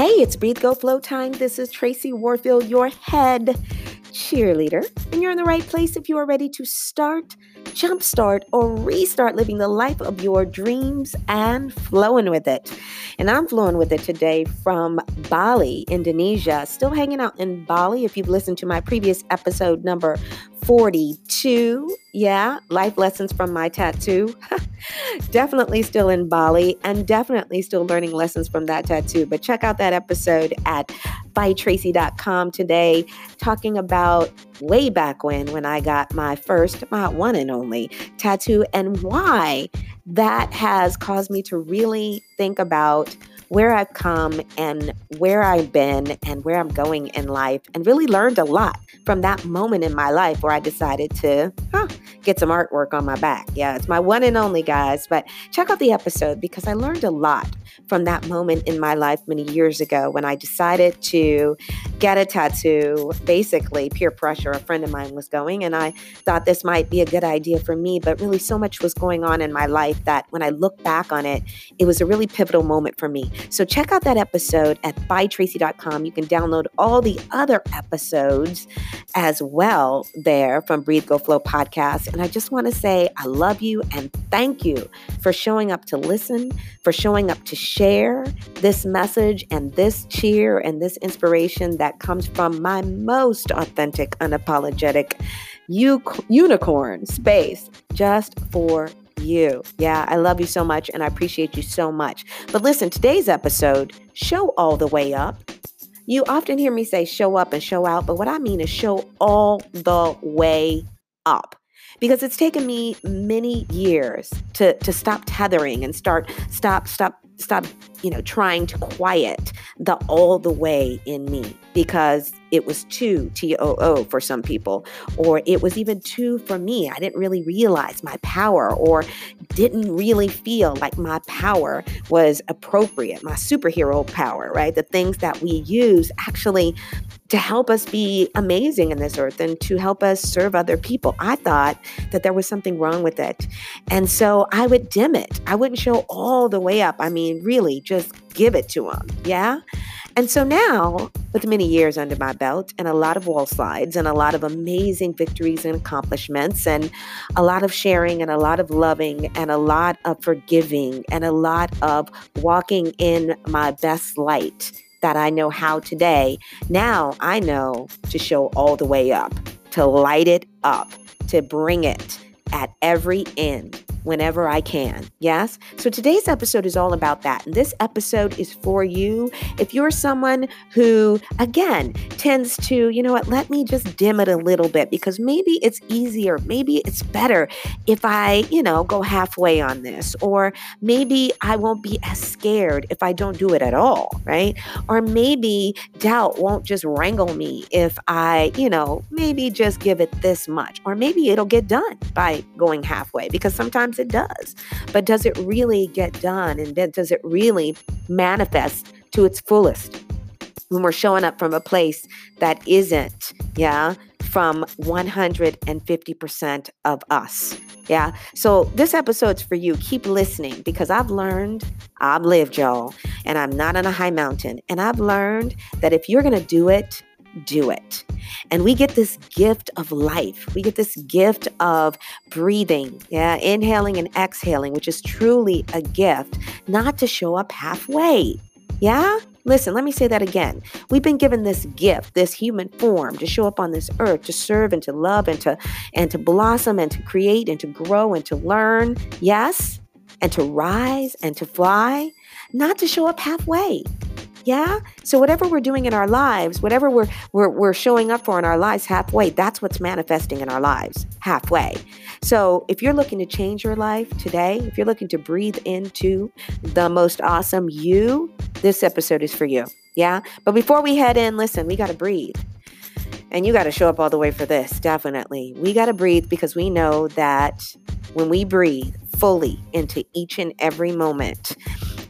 Hey, it's Breathe Go Flow time. This is Tracy Warfield, your head cheerleader, and you're in the right place if you are ready to start, jumpstart, or restart living the life of your dreams and flowing with it. And I'm flowing with it today from Bali, Indonesia. Still hanging out in Bali. If you've listened to my previous episode number 42. Yeah, life lessons from my tattoo. definitely still in Bali and definitely still learning lessons from that tattoo. But check out that episode at bytracy.com today, talking about way back when, when I got my first, my one and only tattoo, and why that has caused me to really think about where I've come and where I've been and where I'm going in life, and really learned a lot from that moment in my life where I decided to huh, get some artwork on my back. Yeah, it's my one and only, guys. But check out the episode because I learned a lot from that moment in my life many years ago when I decided to get a tattoo. Basically, peer pressure. A friend of mine was going, and I thought this might be a good idea for me, but really, so much was going on in my life that when I look back on it, it was a really pivotal moment for me. So check out that episode at bytracy.com. You can download all the other episodes as well there from Breathe Go Flow podcast. And I just want to say I love you and thank you for showing up to listen, for showing up to share this message and this cheer and this inspiration that comes from my most authentic, unapologetic unicorn space just for you. Yeah, I love you so much and I appreciate you so much. But listen, today's episode, show all the way up. You often hear me say show up and show out, but what I mean is show all the way up because it's taken me many years to to stop tethering and start stop stop stop you know trying to quiet the all the way in me because it was too T-O-O for some people, or it was even too for me. I didn't really realize my power or didn't really feel like my power was appropriate, my superhero power, right? The things that we use actually to help us be amazing in this earth and to help us serve other people. I thought that there was something wrong with it. And so I would dim it. I wouldn't show all the way up. I mean, really, just give it to them. Yeah. And so now, with many years under my belt and a lot of wall slides and a lot of amazing victories and accomplishments and a lot of sharing and a lot of loving and a lot of forgiving and a lot of walking in my best light that I know how today, now I know to show all the way up, to light it up, to bring it at every end whenever I can. Yes? So today's episode is all about that. And this episode is for you if you're someone who, again, tends to, you know what, let me just dim it a little bit because maybe it's easier, maybe it's better if I, you know, go halfway on this, or maybe I won't be as scared if I don't do it at all, right? Or maybe doubt won't just wrangle me if I, you know, maybe just give it this much, or maybe it'll get done by going halfway because sometimes sometimes it does. But does it really get done? And then does it really manifest to its fullest? When we're showing up from a place that isn't, yeah, from 150% of us. Yeah. So this episode's for you. Keep listening because I've learned, I've lived, y'all, and I'm not on a high mountain. And I've learned that if you're going to do it, do it. And we get this gift of life. We get this gift of breathing, yeah, inhaling and exhaling, which is truly a gift, not to show up halfway. Yeah? Listen, let me say that again. We've been given this gift, this human form to show up on this earth, to serve and to love and to and to blossom and to create and to grow and to learn. Yes? And to rise and to fly, not to show up halfway. Yeah. So whatever we're doing in our lives, whatever we're, we're we're showing up for in our lives halfway, that's what's manifesting in our lives halfway. So if you're looking to change your life today, if you're looking to breathe into the most awesome you, this episode is for you. Yeah. But before we head in, listen, we got to breathe. And you got to show up all the way for this, definitely. We got to breathe because we know that when we breathe fully into each and every moment,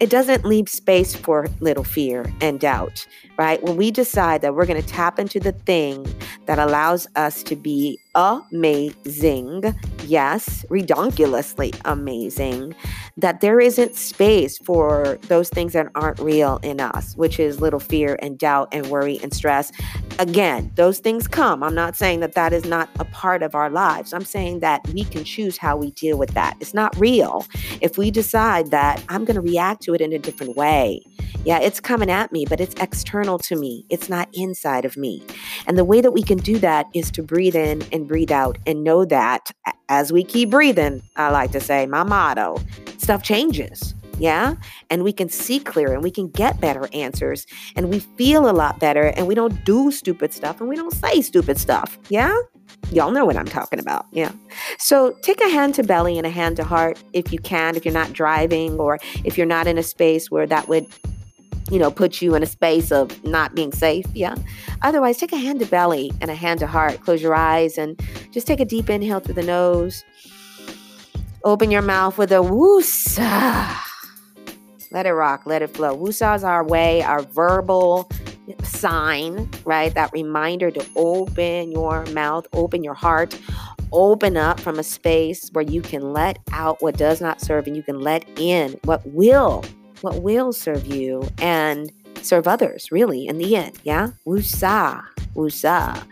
it doesn't leave space for little fear and doubt, right? When we decide that we're going to tap into the thing that allows us to be amazing, yes, redonkulously amazing, that there isn't space for those things that aren't real in us, which is little fear and doubt and worry and stress. Again, those things come. I'm not saying that that is not a part of our lives. I'm saying that we can choose how we deal with that. It's not real. If we decide that I'm going to react to it in a different way, yeah, it's coming at me, but it's external to me. It's not inside of me. And the way that we can do that is to breathe in and breathe out and know that as we keep breathing, I like to say, my motto, stuff changes. Yeah. And we can see clearer and we can get better answers and we feel a lot better and we don't do stupid stuff and we don't say stupid stuff. Yeah. Y'all know what I'm talking about. Yeah. So take a hand to belly and a hand to heart if you can, if you're not driving or if you're not in a space where that would you know, put you in a space of not being safe. Yeah. Otherwise, take a hand to belly and a hand to heart. Close your eyes and just take a deep inhale through the nose. Open your mouth with a woosa. Let it rock, let it flow. Woosa is our way, our verbal sign, right? That reminder to open your mouth, open your heart, open up from a space where you can let out what does not serve and you can let in what will what will serve you and serve others, really, in the end. Yeah? Wusa. Wusa.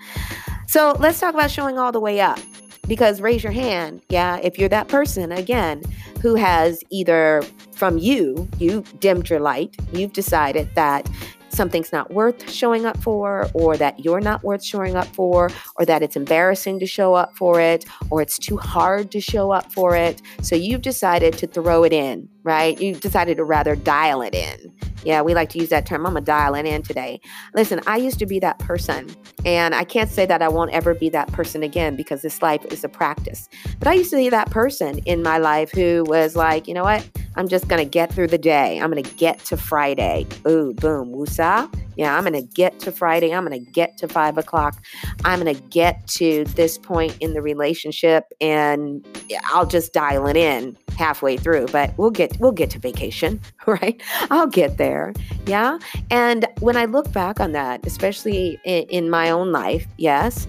So let's talk about showing all the way up. Because raise your hand, yeah, if you're that person, again, who has either from you, you dimmed your light, you've decided that something's not worth showing up for, or that you're not worth showing up for, or that it's embarrassing to show up for it, or it's too hard to show up for it. So you've decided to throw it in, right? You've decided to rather dial it in. Yeah, we like to use that term. I'm a to dial it in today. Listen, I used to be that person, and I can't say that I won't ever be that person again because this life is a practice. But I used to be that person in my life who was like, you know what? I'm just to get through the day. I'm to get to Friday. Ooh, boom, woosah. Yeah, I'm to get to Friday. I'm to get to five o'clock. I'm to get to this point in the relationship and I'll just dial it in halfway through, but we'll get we'll get to vacation, right? I'll get there. Yeah. And when I look back on that, especially in, in my own life, yes,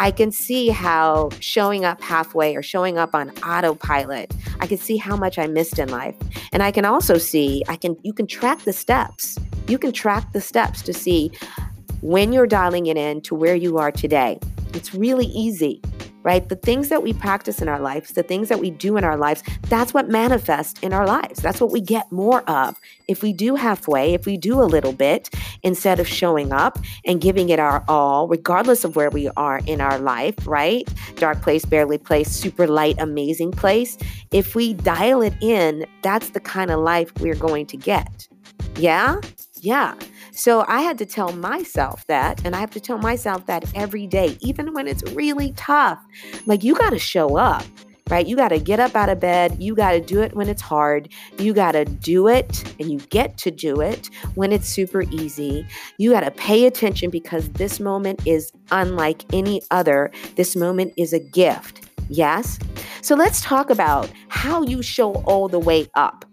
I can see how showing up halfway or showing up on autopilot, I can see how much I missed in life. And I can also see, I can you can track the steps. You can track the steps to see when you're dialing it in to where you are today. It's really easy right? The things that we practice in our lives, the things that we do in our lives, that's what manifests in our lives. That's what we get more of. If we do halfway, if we do a little bit, instead of showing up and giving it our all, regardless of where we are in our life, right? Dark place, barely place, super light, amazing place. If we dial it in, that's the kind of life we're going to get. Yeah? Yeah. So I had to tell myself that, and I have to tell myself that every day, even when it's really tough. Like, you got to show up, right? You got to get up out of bed. You got to do it when it's hard. You got to do it, and you get to do it when it's super easy. You got to pay attention because this moment is unlike any other. This moment is a gift. Yes? So let's talk about how you show all the way up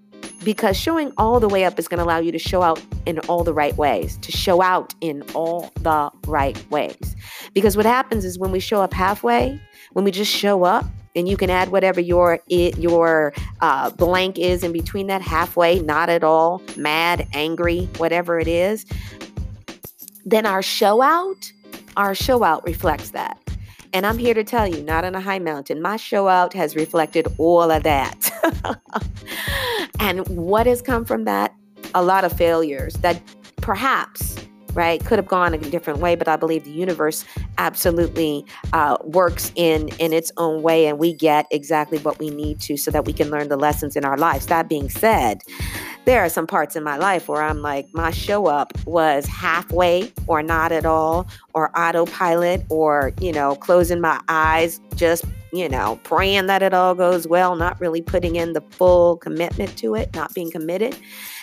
because showing all the way up is going to allow you to show out in all the right ways, to show out in all the right ways. Because what happens is when we show up halfway, when we just show up, and you can add whatever your it, your uh, blank is in between that halfway, not at all, mad, angry, whatever it is. Then our show out, our show out reflects that. And I'm here to tell you, not on a high mountain, my show out has reflected all of that. and what has come from that? A lot of failures that perhaps right could have gone a different way but i believe the universe absolutely uh, works in in its own way and we get exactly what we need to so that we can learn the lessons in our lives that being said there are some parts in my life where i'm like my show up was halfway or not at all or autopilot or you know closing my eyes just you know, praying that it all goes well, not really putting in the full commitment to it, not being committed.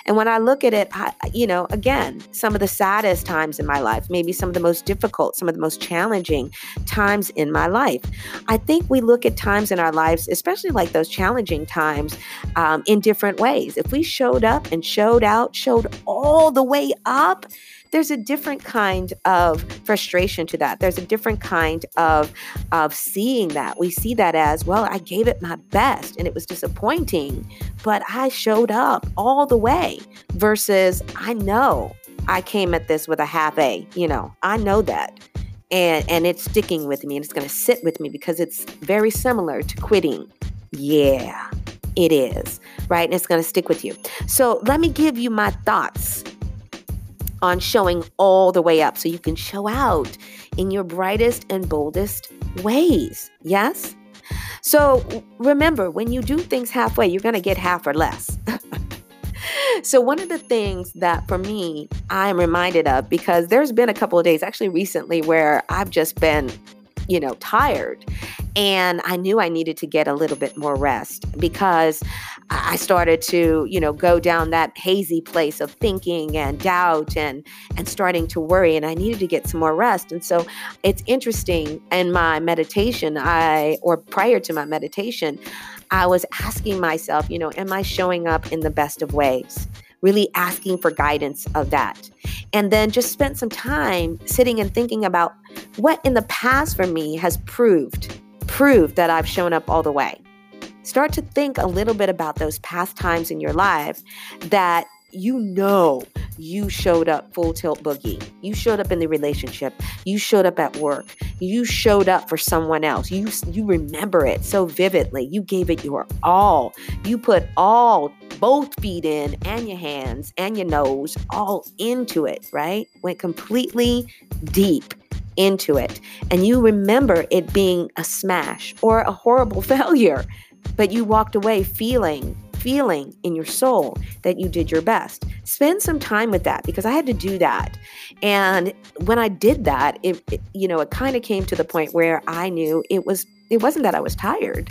And when I look at it, I, you know, again, some of the saddest times in my life, maybe some of the most difficult, some of the most challenging times in my life. I think we look at times in our lives, especially like those challenging times, um, in different ways. If we showed up and showed out, showed all the way up, there's a different kind of frustration to that. There's a different kind of of seeing that. We see that as, well, I gave it my best and it was disappointing, but I showed up all the way versus I know I came at this with a half A, you know. I know that. And and it's sticking with me and it's going to sit with me because it's very similar to quitting. Yeah it is, right? And it's going to stick with you. So let me give you my thoughts on showing all the way up so you can show out in your brightest and boldest ways. Yes? So remember, when you do things halfway, you're going to get half or less. so, one of the things that for me, I'm reminded of because there's been a couple of days, actually recently, where I've just been you know, tired. And I knew I needed to get a little bit more rest because I started to, you know, go down that hazy place of thinking and doubt and and starting to worry and I needed to get some more rest. And so it's interesting in my meditation, I or prior to my meditation, I was asking myself, you know, am I showing up in the best of ways? Really asking for guidance of that. And then just spent some time sitting and thinking about what in the past for me has proved proved that I've shown up all the way. Start to think a little bit about those past times in your life that you know you showed up full tilt boogie. You showed up in the relationship. You showed up at work. You showed up for someone else. You you remember it so vividly. You gave it your all. You put all both feet in and your hands and your nose all into it, right? Went completely deep into it. And you remember it being a smash or a horrible failure, but you walked away feeling feeling in your soul that you did your best. Spend some time with that because I had to do that. And when I did that, it, it you know, it kind of came to the point where I knew it was it wasn't that I was tired.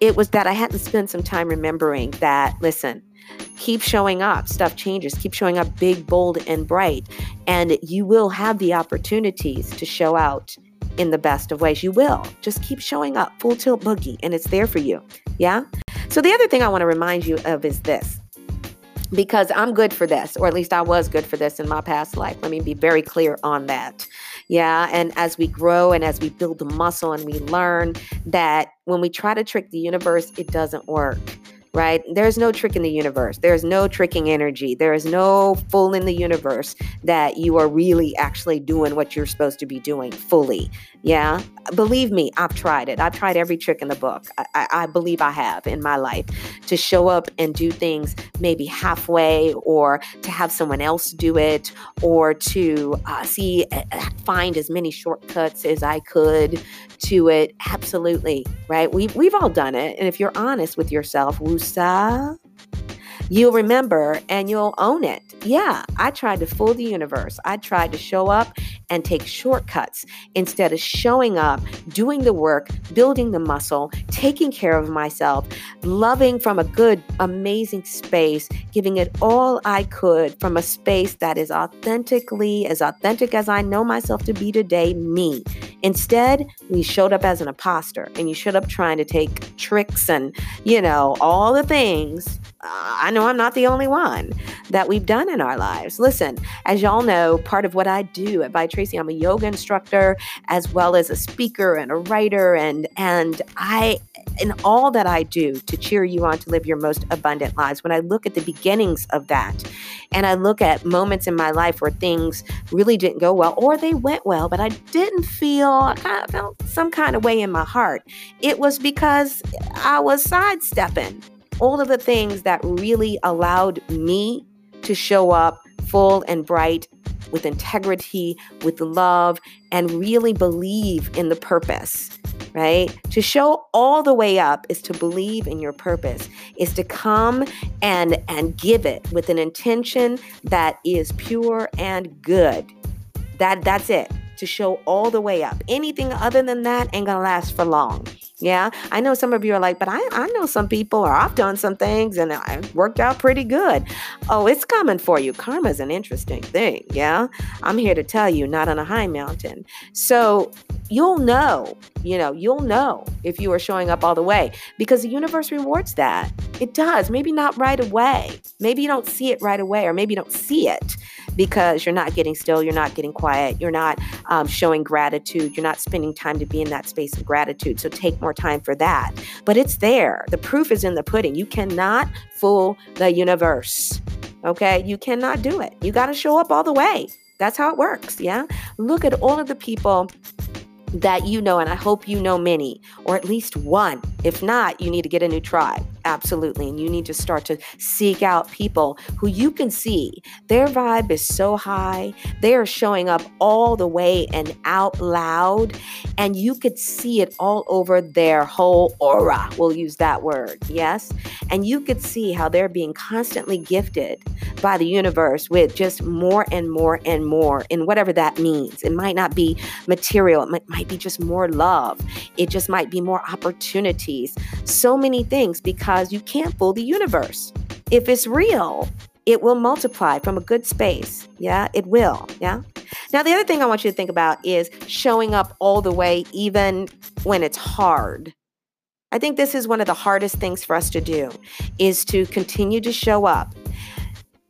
It was that I hadn't spent some time remembering that listen, keep showing up. Stuff changes. Keep showing up big, bold, and bright. And you will have the opportunities to show out in the best of ways. You will. Just keep showing up, full tilt boogie, and it's there for you. Yeah? So, the other thing I want to remind you of is this because I'm good for this, or at least I was good for this in my past life. Let me be very clear on that. Yeah. And as we grow and as we build the muscle and we learn that when we try to trick the universe, it doesn't work right? There's no trick in the universe. There's no tricking energy. There is no fool in the universe that you are really actually doing what you're supposed to be doing fully. Yeah. Believe me, I've tried it. I've tried every trick in the book. I, I, believe I have in my life to show up and do things maybe halfway or to have someone else do it or to uh, see, uh, find as many shortcuts as I could to it. Absolutely. Right. We, we've all done it. And if you're honest with yourself, woosah, you'll remember and you'll own it. Yeah, I tried to fool the universe. I tried to show up and take shortcuts instead of showing up, doing the work, building the muscle, taking care of myself, loving from a good, amazing space, giving it all I could from a space that is authentically, as authentic as I know myself to be today, me. Instead, we showed up as an imposter and you showed up trying to take tricks and, you know, all the things I know I'm not the only one that we've done in our lives. Listen, as y'all know, part of what I do at By Tracy, I'm a yoga instructor as well as a speaker and a writer, and and I in all that I do to cheer you on to live your most abundant lives. When I look at the beginnings of that, and I look at moments in my life where things really didn't go well, or they went well, but I didn't feel I kind of felt some kind of way in my heart. It was because I was sidestepping all of the things that really allowed me to show up full and bright with integrity, with love, and really believe in the purpose, right? To show all the way up is to believe in your purpose, is to come and and give it with an intention that is pure and good. That that's it. To show all the way up. Anything other than that ain't gonna last for long. Yeah, I know some of you are like, but I, I know some people, or I've done some things and I worked out pretty good. Oh, it's coming for you. Karma is an interesting thing. Yeah, I'm here to tell you, not on a high mountain. So you'll know, you know, you'll know if you are showing up all the way because the universe rewards that. It does. Maybe not right away. Maybe you don't see it right away, or maybe you don't see it because you're not getting still, you're not getting quiet, you're not um, showing gratitude, you're not spending time to be in that space of gratitude. So take more time for that. But it's there. The proof is in the pudding. You cannot fool the universe. Okay? You cannot do it. You got to show up all the way. That's how it works. Yeah. Look at all of the people that you know, and I hope you know many, or at least one. If not, you need to get a new tribe. Absolutely. And you need to start to seek out people who you can see their vibe is so high. They are showing up all the way and out loud. And you could see it all over their whole aura. We'll use that word. Yes. And you could see how they're being constantly gifted by the universe with just more and more and more, and whatever that means. It might not be material, it might, might be just more love, it just might be more opportunities. So many things because because you can't fool the universe. If it's real, it will multiply from a good space. Yeah, it will. Yeah. Now, the other thing I want you to think about is showing up all the way, even when it's hard. I think this is one of the hardest things for us to do is to continue to show up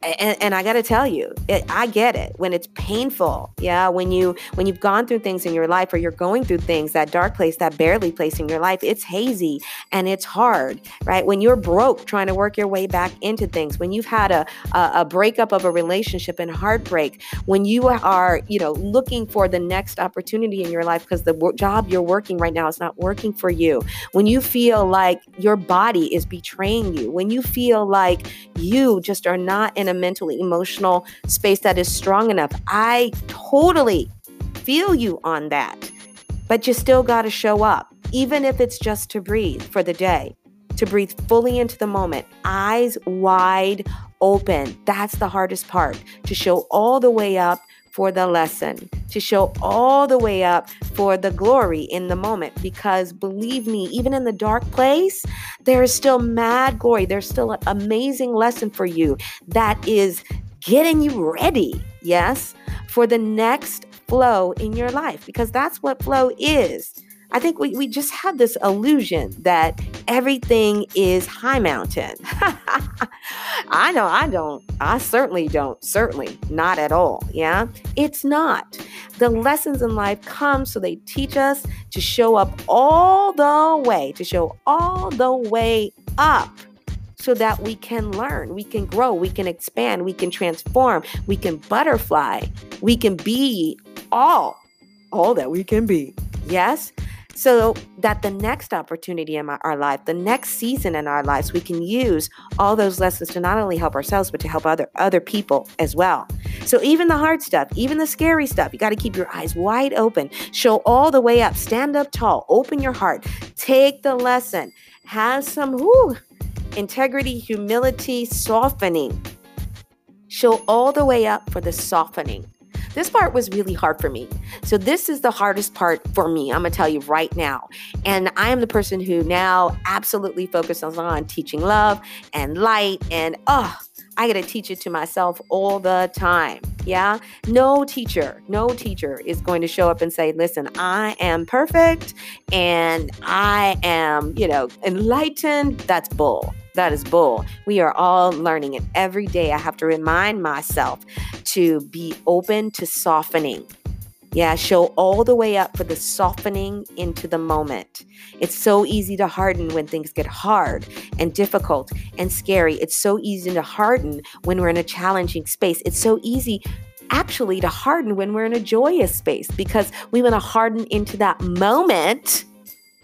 and, and, I got to tell you, it, I get it when it's painful. Yeah, when you when you've gone through things in your life, or you're going through things, that dark place, that barely place in your life, it's hazy and it's hard, right? When you're broke, trying to work your way back into things, when you've had a a, a breakup of a relationship and heartbreak, when you are you know looking for the next opportunity in your life because the w- job you're working right now is not working for you, when you feel like your body is betraying you, when you feel like you just are not in a mentally emotional space that is strong enough. I totally feel you on that. But you still got to show up, even if it's just to breathe for the day, to breathe fully into the moment, eyes wide open. That's the hardest part to show all the way up for the lesson, to show all the way up for the glory in the moment. Because believe me, even in the dark place, there is still mad glory. There's still an amazing lesson for you that is getting you ready, yes, for the next flow in your life. Because that's what flow is. I think we, we just have this illusion that everything is high mountain. I know I don't. I certainly don't. Certainly not at all. Yeah. It's not. The lessons in life come so they teach us to show up all the way, to show all the way up so that we can learn, we can grow, we can expand, we can transform, we can butterfly, we can be all, all that we can be. Yes? So that the next opportunity in our life, the next season in our lives, we can use all those lessons to not only help ourselves, but to help other other people as well. So even the hard stuff, even the scary stuff, you got to keep your eyes wide open. Show all the way up. Stand up tall. Open your heart. Take the lesson. Have some whoo, integrity, humility, softening. Show all the way up for the softening. This part was really hard for me. So, this is the hardest part for me. I'm going to tell you right now. And I am the person who now absolutely focuses on teaching love and light. And oh, I got to teach it to myself all the time. Yeah. No teacher, no teacher is going to show up and say, listen, I am perfect and I am, you know, enlightened. That's bull. That is bull. We are all learning it every day. I have to remind myself to be open to softening. Yeah, show all the way up for the softening into the moment. It's so easy to harden when things get hard and difficult and scary. It's so easy to harden when we're in a challenging space. It's so easy actually to harden when we're in a joyous space because we want to harden into that moment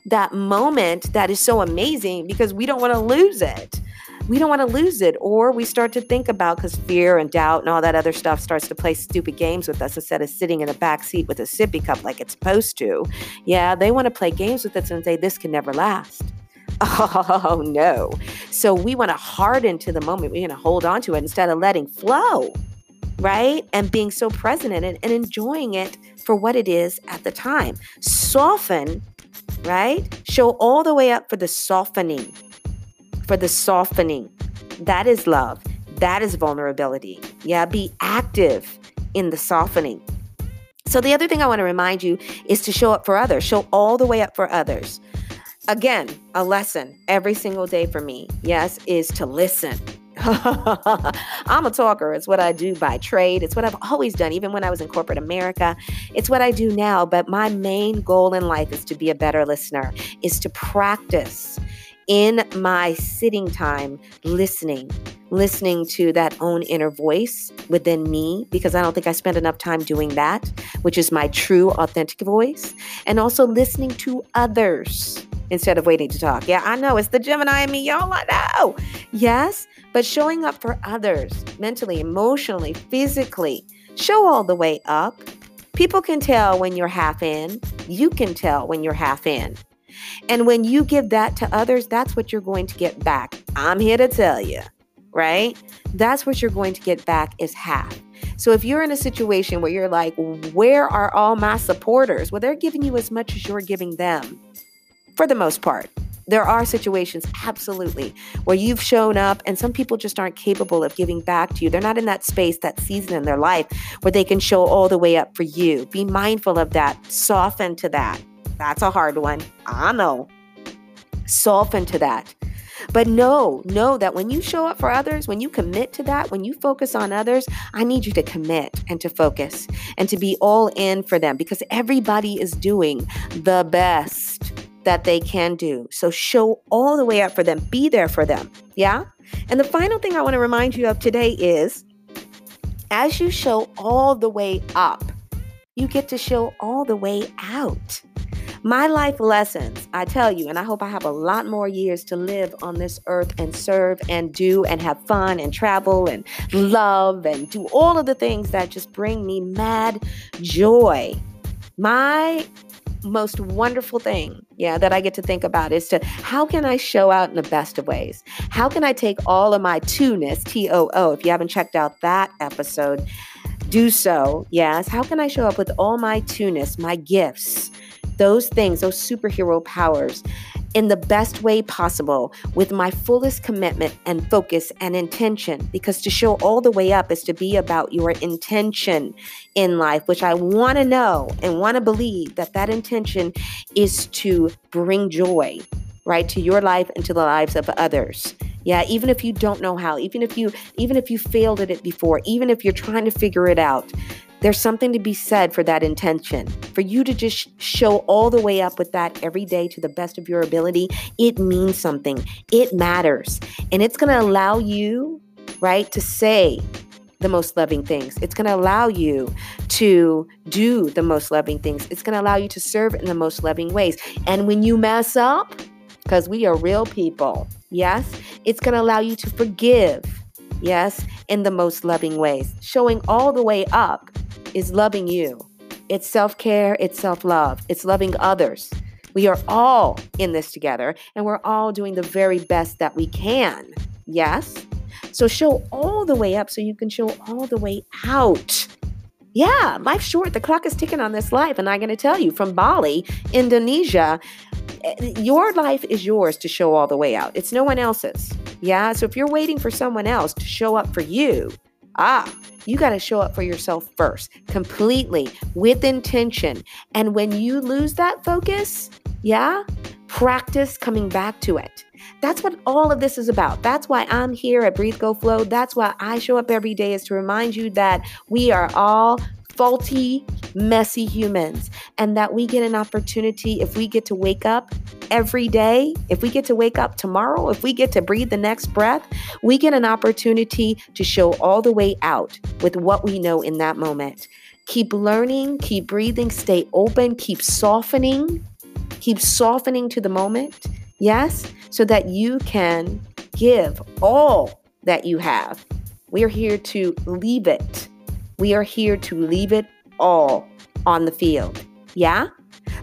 that moment that is so amazing because we don't want to lose it. We don't want to lose it. Or we start to think about because fear and doubt and all that other stuff starts to play stupid games with us instead of sitting in the back seat with a sippy cup like it's supposed to. Yeah, they want to play games with us and say, this can never last. Oh no. So we want to harden to the moment. We're going to hold on to it instead of letting flow, right? And being so present in it and enjoying it for what it is at the time. Soften right? Show all the way up for the softening. For the softening. That is love. That is vulnerability. Yeah, be active in the softening. So, the other thing I want to remind you is to show up for others, show all the way up for others. Again, a lesson every single day for me, yes, is to listen I'm a talker. It's what I do by trade. It's what I've always done, even when I was in corporate America. It's what I do now. But my main goal in life is to be a better listener, is to practice in my sitting time listening, listening to that own inner voice within me, because I don't think I spend enough time doing that, which is my true, authentic voice, and also listening to others instead of waiting to talk. Yeah, I know it's the Gemini in me, y'all. I know. Yes, but showing up for others mentally, emotionally, physically, show all the way up. People can tell when you're half in. You can tell when you're half in. And when you give that to others, that's what you're going to get back. I'm here to tell you, right? That's what you're going to get back is half. So if you're in a situation where you're like, where are all my supporters? Well, they're giving you as much as you're giving them for the most part. There are situations, absolutely, where you've shown up and some people just aren't capable of giving back to you. They're not in that space, that season in their life where they can show all the way up for you. Be mindful of that, soften to that. That's a hard one. I know. Soften to that. But know, know that when you show up for others, when you commit to that, when you focus on others, I need you to commit and to focus and to be all in for them because everybody is doing the best that they can do. So show all the way up for them, be there for them. Yeah? And the final thing I want to remind you of today is as you show all the way up, you get to show all the way out. My life lessons, I tell you, and I hope I have a lot more years to live on this earth and serve and do and have fun and travel and love and do all of the things that just bring me mad joy. My most wonderful thing, yeah, that I get to think about is to how can I show out in the best of ways? How can I take all of my two-ness, T O O, if you haven't checked out that episode, do so, yes. How can I show up with all my two-ness, my gifts? those things, those superhero powers, in the best way possible with my fullest commitment and focus and intention. Because to show all the way up is to be about your intention in life, which I want to know and want to believe that that intention is to bring joy, right, to your life and to the lives of others. Yeah, even if you don't know how, even if you even if you failed at it before, even if you're trying to figure it out, there's something to be said for that intention. For you to just show all the way up with that every day to the best of your ability, it means something. It matters. And it's going to allow you, right, to say the most loving things. It's going to allow you to do the most loving things. It's going to allow you to serve in the most loving ways. And when you mess up, because we are real people, yes, it's going to allow you to forgive, yes, in the most loving ways, showing all the way up is loving you. It's self care, it's self love, it's loving others. We are all in this together and we're all doing the very best that we can. Yes? So show all the way up so you can show all the way out. Yeah, life's short. The clock is ticking on this life. And I'm going to tell you from Bali, Indonesia, eh, your life is yours to show all the way out. It's no one else's. Yeah. So if you're waiting for someone else to show up for you, ah, you got to show up for yourself first, completely with intention. And when you lose that focus, yeah, practice coming back to it. That's what all of this is about. That's why I'm here at Breathe Go Flow. That's why I show up every day is to remind you that we are all faulty, messy humans, and that we get an opportunity if we get to wake up every day, if we get to wake up tomorrow, if we get to breathe the next breath, we get an opportunity to show all the way out with what we know in that moment. Keep learning, keep breathing, stay open, keep softening, keep softening to the moment, yes, so that you can give all that you have. We are here to leave it we are here to leave it all on the field. Yeah?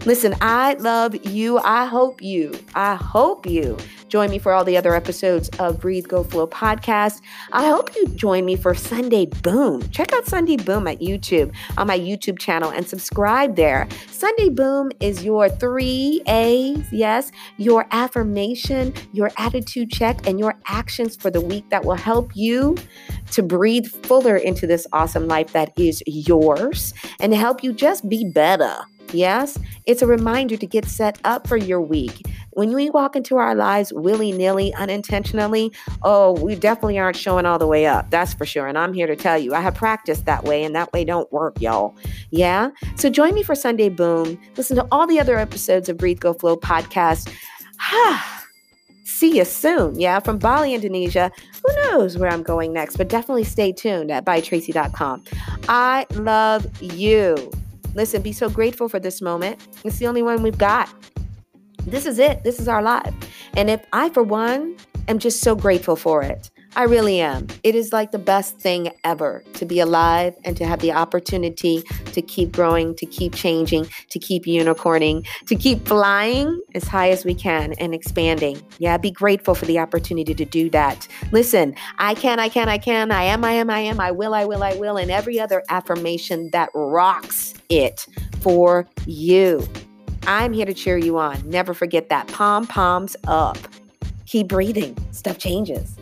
Listen, I love you. I hope you, I hope you join me for all the other episodes of Breathe Go Flow podcast. I hope you join me for Sunday Boom. Check out Sunday Boom at YouTube on my YouTube channel and subscribe there. Sunday Boom is your three A's, yes, your affirmation, your attitude check, and your actions for the week that will help you to breathe fuller into this awesome life that is yours and help you just be better. Yes, it's a reminder to get set up for your week. When we walk into our lives willy nilly, unintentionally, oh, we definitely aren't showing all the way up. That's for sure. And I'm here to tell you, I have practiced that way, and that way don't work, y'all. Yeah? So join me for Sunday Boom. Listen to all the other episodes of Breathe Go Flow podcast. See you soon. Yeah, from Bali, Indonesia. Who knows where I'm going next, but definitely stay tuned at bytracy.com. I love you. Listen, be so grateful for this moment. It's the only one we've got. This is it. This is our life. And if I, for one, am just so grateful for it, I really am. It is like the best thing ever to be alive and to have the opportunity to keep growing, to keep changing, to keep unicorning, to keep flying as high as we can and expanding. Yeah, be grateful for the opportunity to do that. Listen, I can, I can, I can, I am, I am, I am, I will, I will, I will, and every other affirmation that rocks it for you. I'm here to cheer you on. Never forget that. Pom poms up. Keep breathing. Stuff changes.